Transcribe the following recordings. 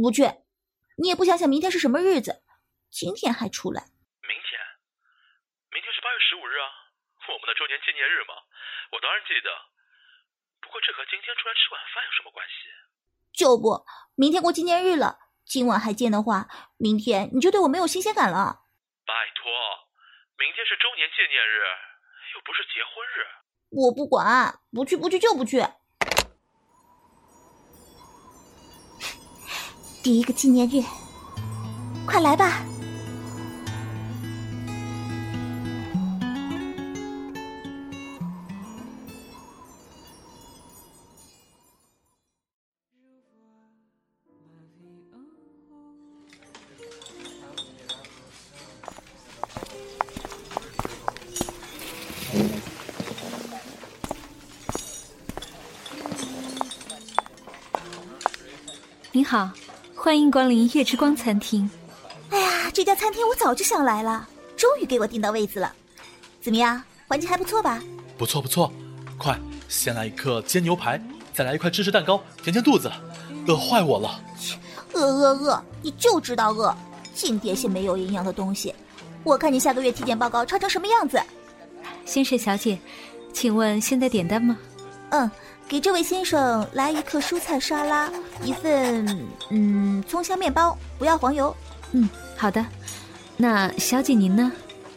不去。你也不想想明天是什么日子，今天还出来。明天，明天是八月十五日啊，我们的周年纪念日嘛，我当然记得。不过这和今天出来吃晚饭有什么关系？就不，明天过纪念日了，今晚还见的话，明天你就对我没有新鲜感了。拜托，明天是周年纪念日，又不是结婚日。我不管，不去不去就不去。第一个纪念日，快来吧！您好。欢迎光临月之光餐厅。哎呀，这家餐厅我早就想来了，终于给我订到位子了。怎么样，环境还不错吧？不错不错，快，先来一颗煎牛排，再来一块芝士蛋糕，填填肚子，饿坏我了。饿饿饿，你就知道饿，净点些没有营养的东西。我看你下个月体检报告抄成什么样子。先生小姐，请问现在点单吗？嗯。给这位先生来一克蔬菜沙拉，一份嗯葱香面包，不要黄油。嗯，好的。那小姐您呢？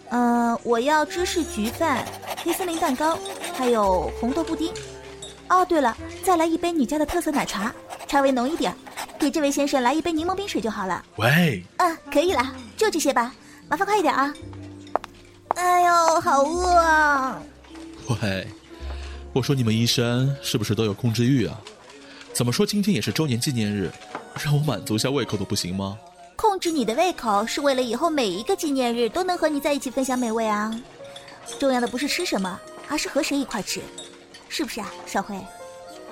呃，我要芝士焗饭、黑森林蛋糕，还有红豆布丁。哦，对了，再来一杯你家的特色奶茶，茶味浓一点。给这位先生来一杯柠檬冰水就好了。喂。嗯，可以了，就这些吧。麻烦快一点啊。哎呦，好饿啊。喂。我说你们医生是不是都有控制欲啊？怎么说今天也是周年纪念日，让我满足一下胃口都不行吗？控制你的胃口是为了以后每一个纪念日都能和你在一起分享美味啊！重要的不是吃什么，而是和谁一块吃，是不是啊，少辉？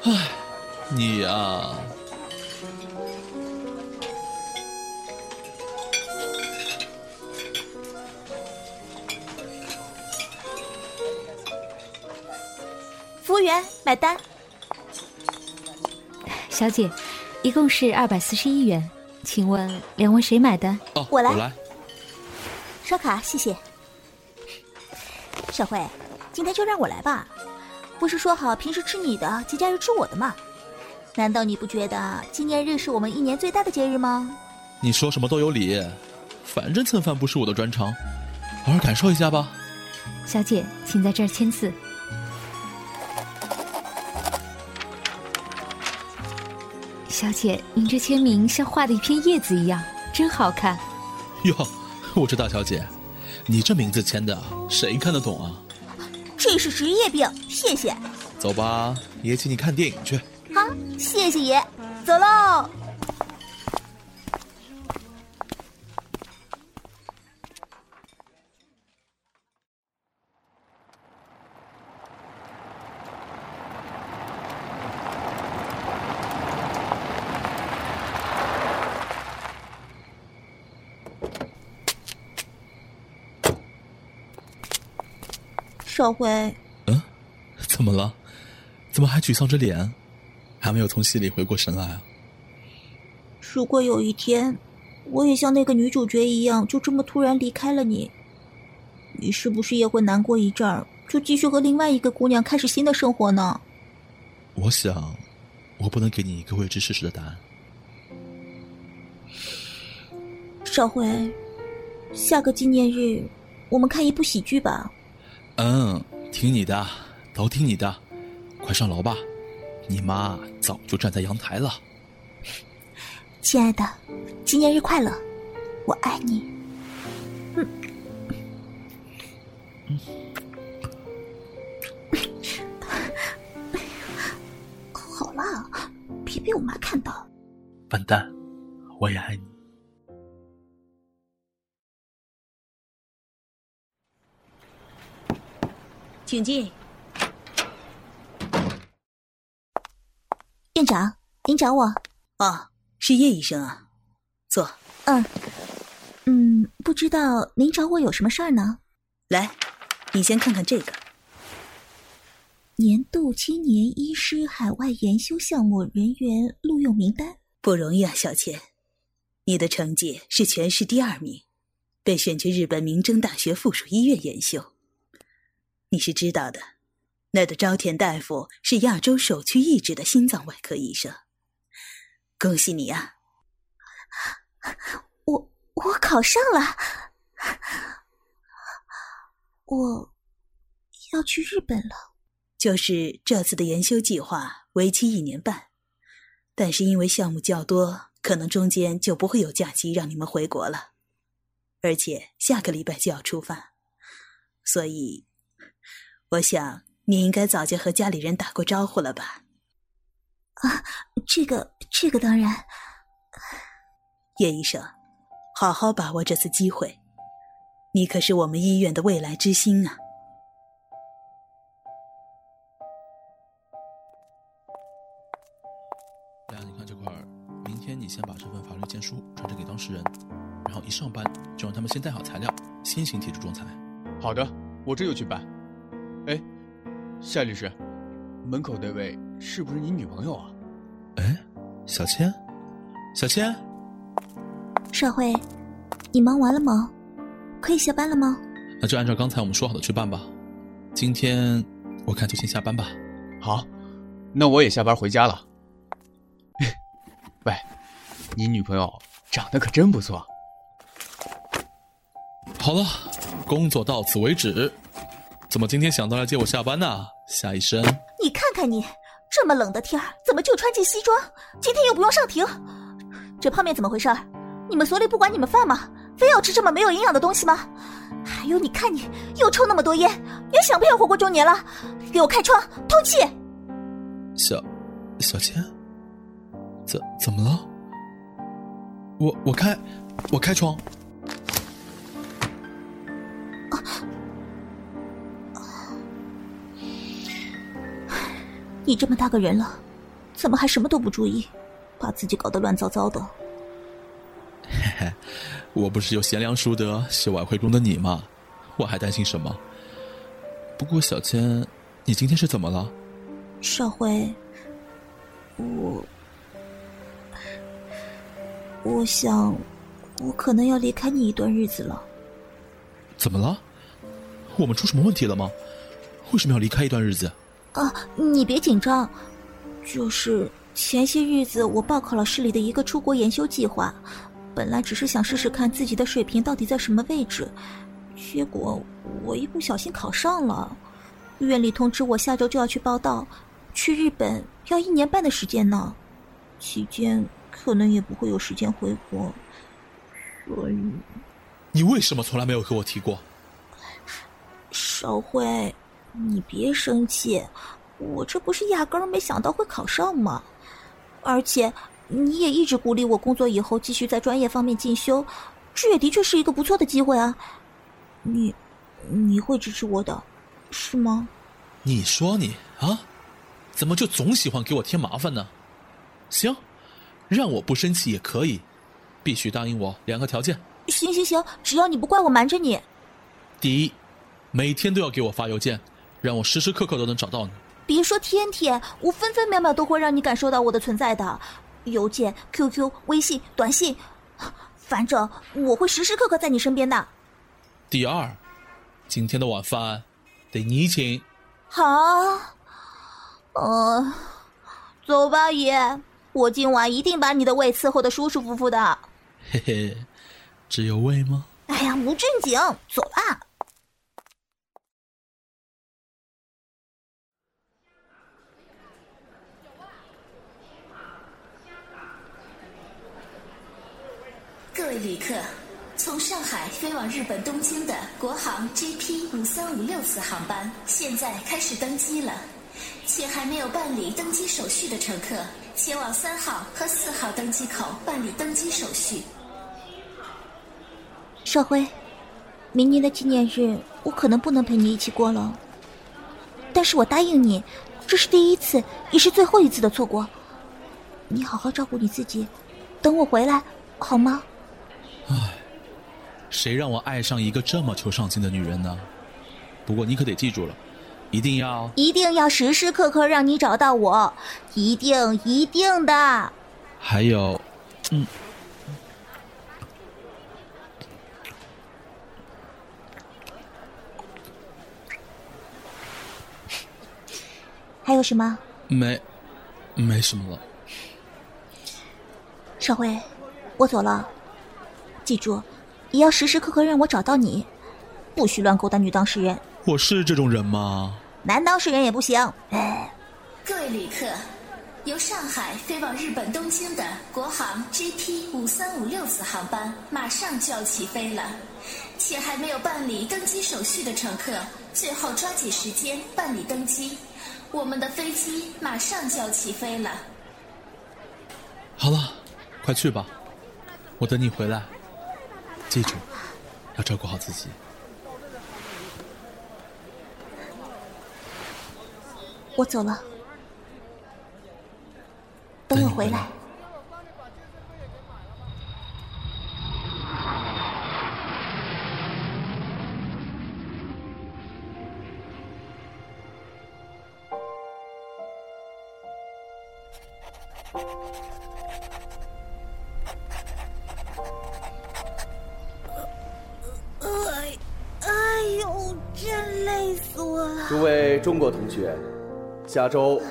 唉，你呀。服务员，买单。小姐，一共是二百四十一元，请问两位谁买单？哦，我来。我来。刷卡，谢谢。小慧，今天就让我来吧。不是说好平时吃你的，节假日吃我的吗？难道你不觉得纪念日是我们一年最大的节日吗？你说什么都有理，反正蹭饭不是我的专长，好好感受一下吧。小姐，请在这儿签字。小姐，您这签名像画的一片叶子一样，真好看。哟，我说大小姐，你这名字签的，谁看得懂啊？这是职业病，谢谢。走吧，爷请你看电影去。好，谢谢爷，走喽。少辉，嗯，怎么了？怎么还沮丧着脸？还没有从心里回过神来啊？如果有一天，我也像那个女主角一样，就这么突然离开了你，你是不是也会难过一阵儿，就继续和另外一个姑娘开始新的生活呢？我想，我不能给你一个未知事实的答案。少辉，下个纪念日，我们看一部喜剧吧。嗯，听你的，都听你的，快上楼吧，你妈早就站在阳台了。亲爱的，纪念日快乐，我爱你。嗯，好了，别被我妈看到。笨蛋，我也爱你。请进，院长，您找我？哦，是叶医生啊，坐。嗯，嗯，不知道您找我有什么事儿呢？来，你先看看这个。年度青年医师海外研修项目人员录用名单。不容易啊，小千，你的成绩是全市第二名，被选去日本明征大学附属医院研修。你是知道的，那的朝田大夫是亚洲首屈一指的心脏外科医生。恭喜你啊！我我考上了，我要去日本了。就是这次的研修计划为期一年半，但是因为项目较多，可能中间就不会有假期让你们回国了，而且下个礼拜就要出发，所以我想你应该早就和家里人打过招呼了吧？啊，这个这个当然。叶医生，好好把握这次机会，你可是我们医院的未来之星啊！来，你看这块儿，明天你先把这份法律建书传真给当事人，然后一上班就让他们先带好材料，先行提出仲裁。好的，我这就去办。哎，夏律师，门口那位是不是你女朋友啊？哎，小千，小千。少辉，你忙完了吗？可以下班了吗？那就按照刚才我们说好的去办吧。今天我看就先下班吧。好，那我也下班回家了。喂，你女朋友长得可真不错。好了，工作到此为止。怎么今天想到来接我下班呢，夏医生？你看看你，这么冷的天儿，怎么就穿件西装？今天又不用上庭，这泡面怎么回事？你们所里不管你们饭吗？非要吃这么没有营养的东西吗？还有，你看你又抽那么多烟，也想不想活过中年了？给我开窗通气。小，小千，怎怎么了？我我开，我开窗。你这么大个人了，怎么还什么都不注意，把自己搞得乱糟糟的？嘿嘿，我不是有贤良淑德、秀外慧中的你吗？我还担心什么？不过小千，你今天是怎么了？少辉，我，我想，我可能要离开你一段日子了。怎么了？我们出什么问题了吗？为什么要离开一段日子？啊，你别紧张，就是前些日子我报考了市里的一个出国研修计划。本来只是想试试看自己的水平到底在什么位置，结果我一不小心考上了。院里通知我下周就要去报道，去日本要一年半的时间呢，期间可能也不会有时间回国。所以，你为什么从来没有和我提过？少辉，你别生气，我这不是压根儿没想到会考上吗？而且。你也一直鼓励我工作以后继续在专业方面进修，这也的确是一个不错的机会啊。你，你会支持我的，是吗？你说你啊，怎么就总喜欢给我添麻烦呢？行，让我不生气也可以，必须答应我两个条件。行行行，只要你不怪我瞒着你。第一，每天都要给我发邮件，让我时时刻刻都能找到你。别说天天，我分分秒秒都会让你感受到我的存在的。邮件、QQ、微信、短信，反正我会时时刻刻在你身边的。第二，今天的晚饭得你请。好，呃，走吧，爷，我今晚一定把你的胃伺候的舒舒服服的。嘿嘿，只有胃吗？哎呀，不正经，走吧。各位旅客，从上海飞往日本东京的国航 JP 五三五六次航班现在开始登机了，且还没有办理登机手续的乘客，前往三号和四号登机口办理登机手续。少辉，明年的纪念日我可能不能陪你一起过了，但是我答应你，这是第一次，也是最后一次的错过。你好好照顾你自己，等我回来，好吗？哎谁让我爱上一个这么求上进的女人呢？不过你可得记住了一定要一定要时时刻刻让你找到我一定一定的。还有嗯。还有什么？没没什么了。少辉我走了。记住，也要时时刻刻让我找到你，不许乱勾搭女当事人。我是这种人吗？男当事人也不行。哎，各位旅客，由上海飞往日本东京的国航 GP 五三五六次航班马上就要起飞了，且还没有办理登机手续的乘客，最后抓紧时间办理登机。我们的飞机马上就要起飞了。好了，快去吧，我等你回来。记住，要照顾好自己。我走了，等我回来。诸位中国同学，下周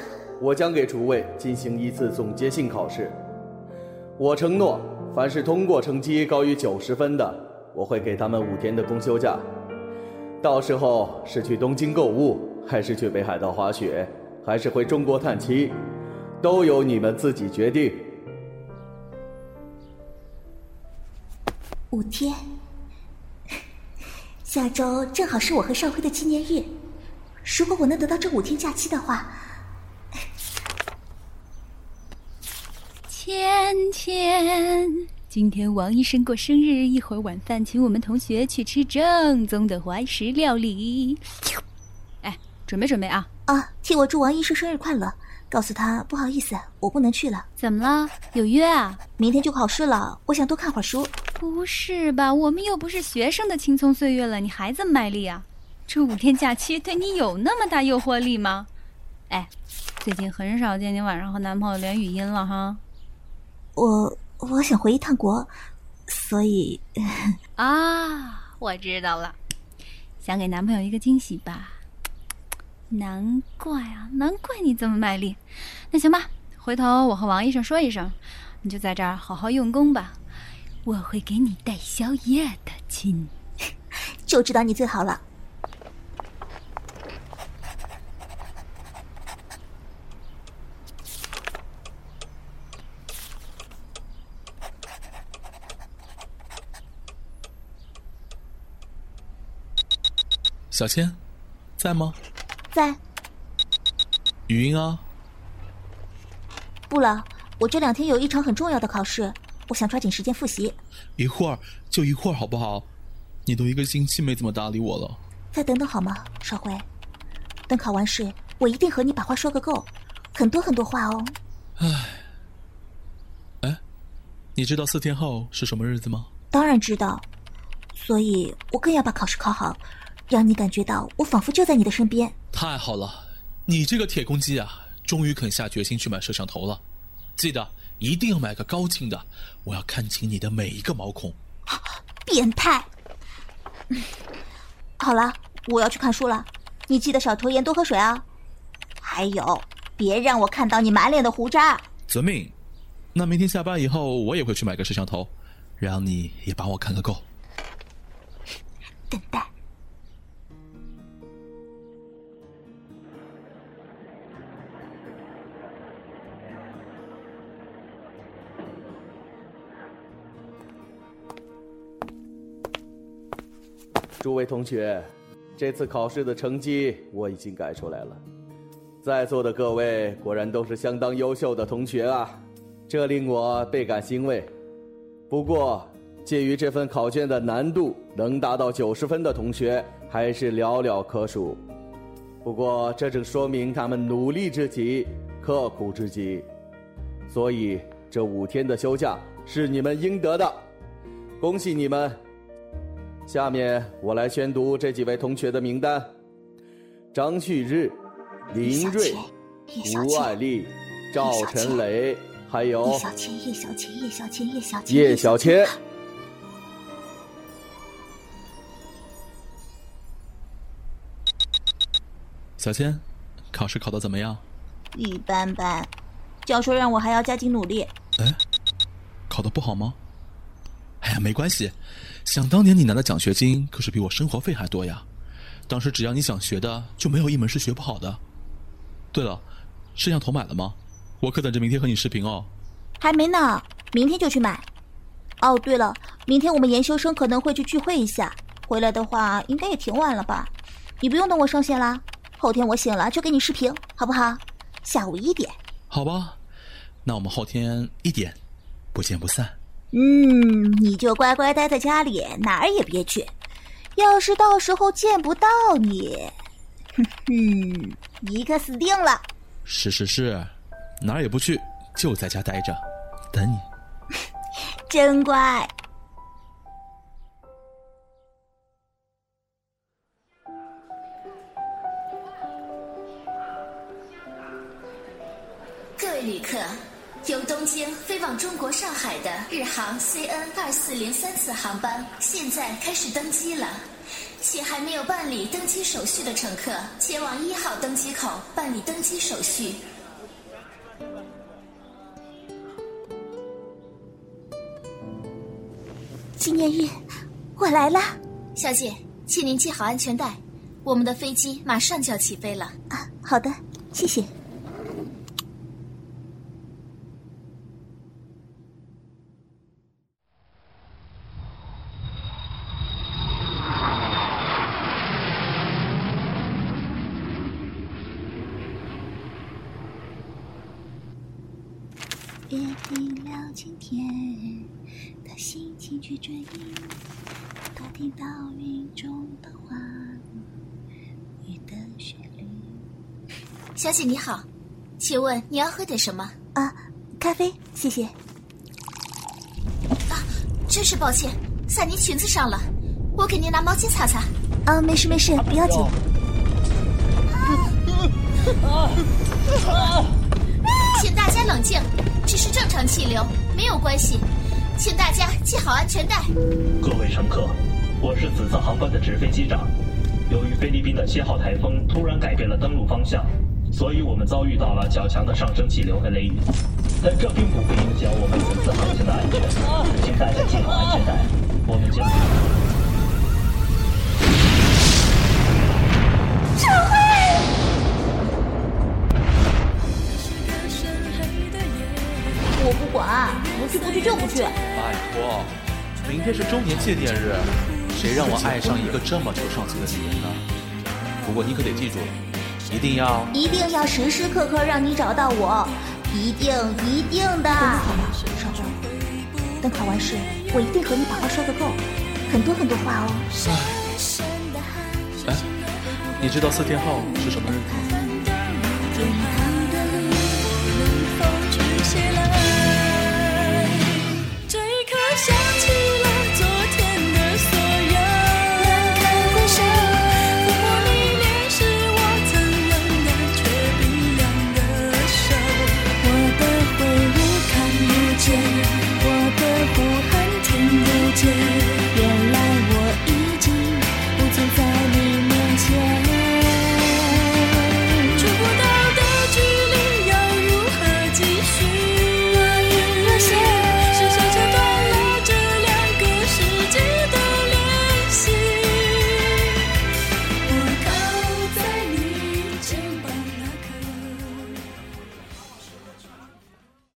我将给诸位进行一次总结性考试。我承诺，凡是通过成绩高于九十分的，我会给他们五天的公休假。到时候是去东京购物，还是去北海道滑雪，还是回中国探亲，都由你们自己决定。五天，下周正好是我和少辉的纪念日。如果我能得到这五天假期的话，芊芊，今天王医生过生日，一会儿晚饭请我们同学去吃正宗的怀石料理。哎，准备准备啊！啊，替我祝王医生生日快乐，告诉他不好意思，我不能去了。怎么了？有约啊？明天就考试了，我想多看会儿书。不是吧？我们又不是学生的青葱岁月了，你还这么卖力啊？这五天假期对你有那么大诱惑力吗？哎，最近很少见你晚上和男朋友连语音了哈。我我想回一趟国，所以 啊，我知道了，想给男朋友一个惊喜吧？难怪啊，难怪你这么卖力。那行吧，回头我和王医生说一声，你就在这儿好好用功吧。我会给你带宵夜的，亲。就知道你最好了。小千，在吗？在。语音啊。不了，我这两天有一场很重要的考试，我想抓紧时间复习。一会儿就一会儿，好不好？你都一个星期没怎么搭理我了。再等等好吗，少辉？等考完试，我一定和你把话说个够，很多很多话哦。唉，哎，你知道四天后是什么日子吗？当然知道，所以我更要把考试考好。让你感觉到我仿佛就在你的身边。太好了，你这个铁公鸡啊，终于肯下决心去买摄像头了。记得一定要买个高清的，我要看清你的每一个毛孔。变态！好了，我要去看书了，你记得少抽烟，多喝水啊。还有，别让我看到你满脸的胡渣。遵命。那明天下班以后，我也会去买个摄像头，让你也帮我看个够。等待。诸位同学，这次考试的成绩我已经改出来了，在座的各位果然都是相当优秀的同学啊，这令我倍感欣慰。不过，鉴于这份考卷的难度，能达到九十分的同学还是寥寥可数。不过，这正说明他们努力至极，刻苦至极，所以这五天的休假是你们应得的，恭喜你们！下面我来宣读这几位同学的名单：张旭日、林瑞、吴爱丽、赵晨雷，还有叶小千、叶小千、叶小千、叶小千、叶小千。小千，考试考的怎么样？一般般，教授让我还要加紧努力。哎，考的不好吗？哎呀，没关系，想当年你拿的奖学金可是比我生活费还多呀。当时只要你想学的，就没有一门是学不好的。对了，摄像头买了吗？我可等着明天和你视频哦。还没呢，明天就去买。哦，对了，明天我们研修生可能会去聚会一下，回来的话应该也挺晚了吧？你不用等我上线啦，后天我醒了就给你视频，好不好？下午一点。好吧，那我们后天一点，不见不散。嗯，你就乖乖待在家里，哪儿也别去。要是到时候见不到你，哼哼，你可死定了。是是是，哪儿也不去，就在家待着，等你。真乖。各位旅客，由东京飞往中国上海的日航 CN 二四零三次航班现在开始登机了，且还没有办理登机手续的乘客，前往一号登机口办理登机手续。纪念日，我来了。小姐，请您系好安全带，我们的飞机马上就要起飞了。啊，好的，谢谢。约定了今天的心情去追忆，他听到云中的花雨的旋律。小姐你好，请问你要喝点什么？啊，咖啡，谢谢。啊，真是抱歉，洒您裙子上了，我给您拿毛巾擦擦。啊，没事没事，不要紧。啊啊啊请大家冷静，是正常气流，没有关系。请大家系好安全带。各位乘客，我是此次航班的直飞机长。由于菲律宾的七号台风突然改变了登陆方向，所以我们遭遇到了较强的上升气流和雷雨。但这并不会影响我们此次航行的安全，请大家系好安全带。我们将。我不管，不去不去就不去。拜托，明天是周年纪念日，谁让我爱上一个这么求上进的女人呢？不过你可得记住了，一定要一定要时时刻刻让你找到我，一定一定的。等考完试，我一定和你把话说个够，很多很多话哦。哎，你知道四天后是什么日子吗？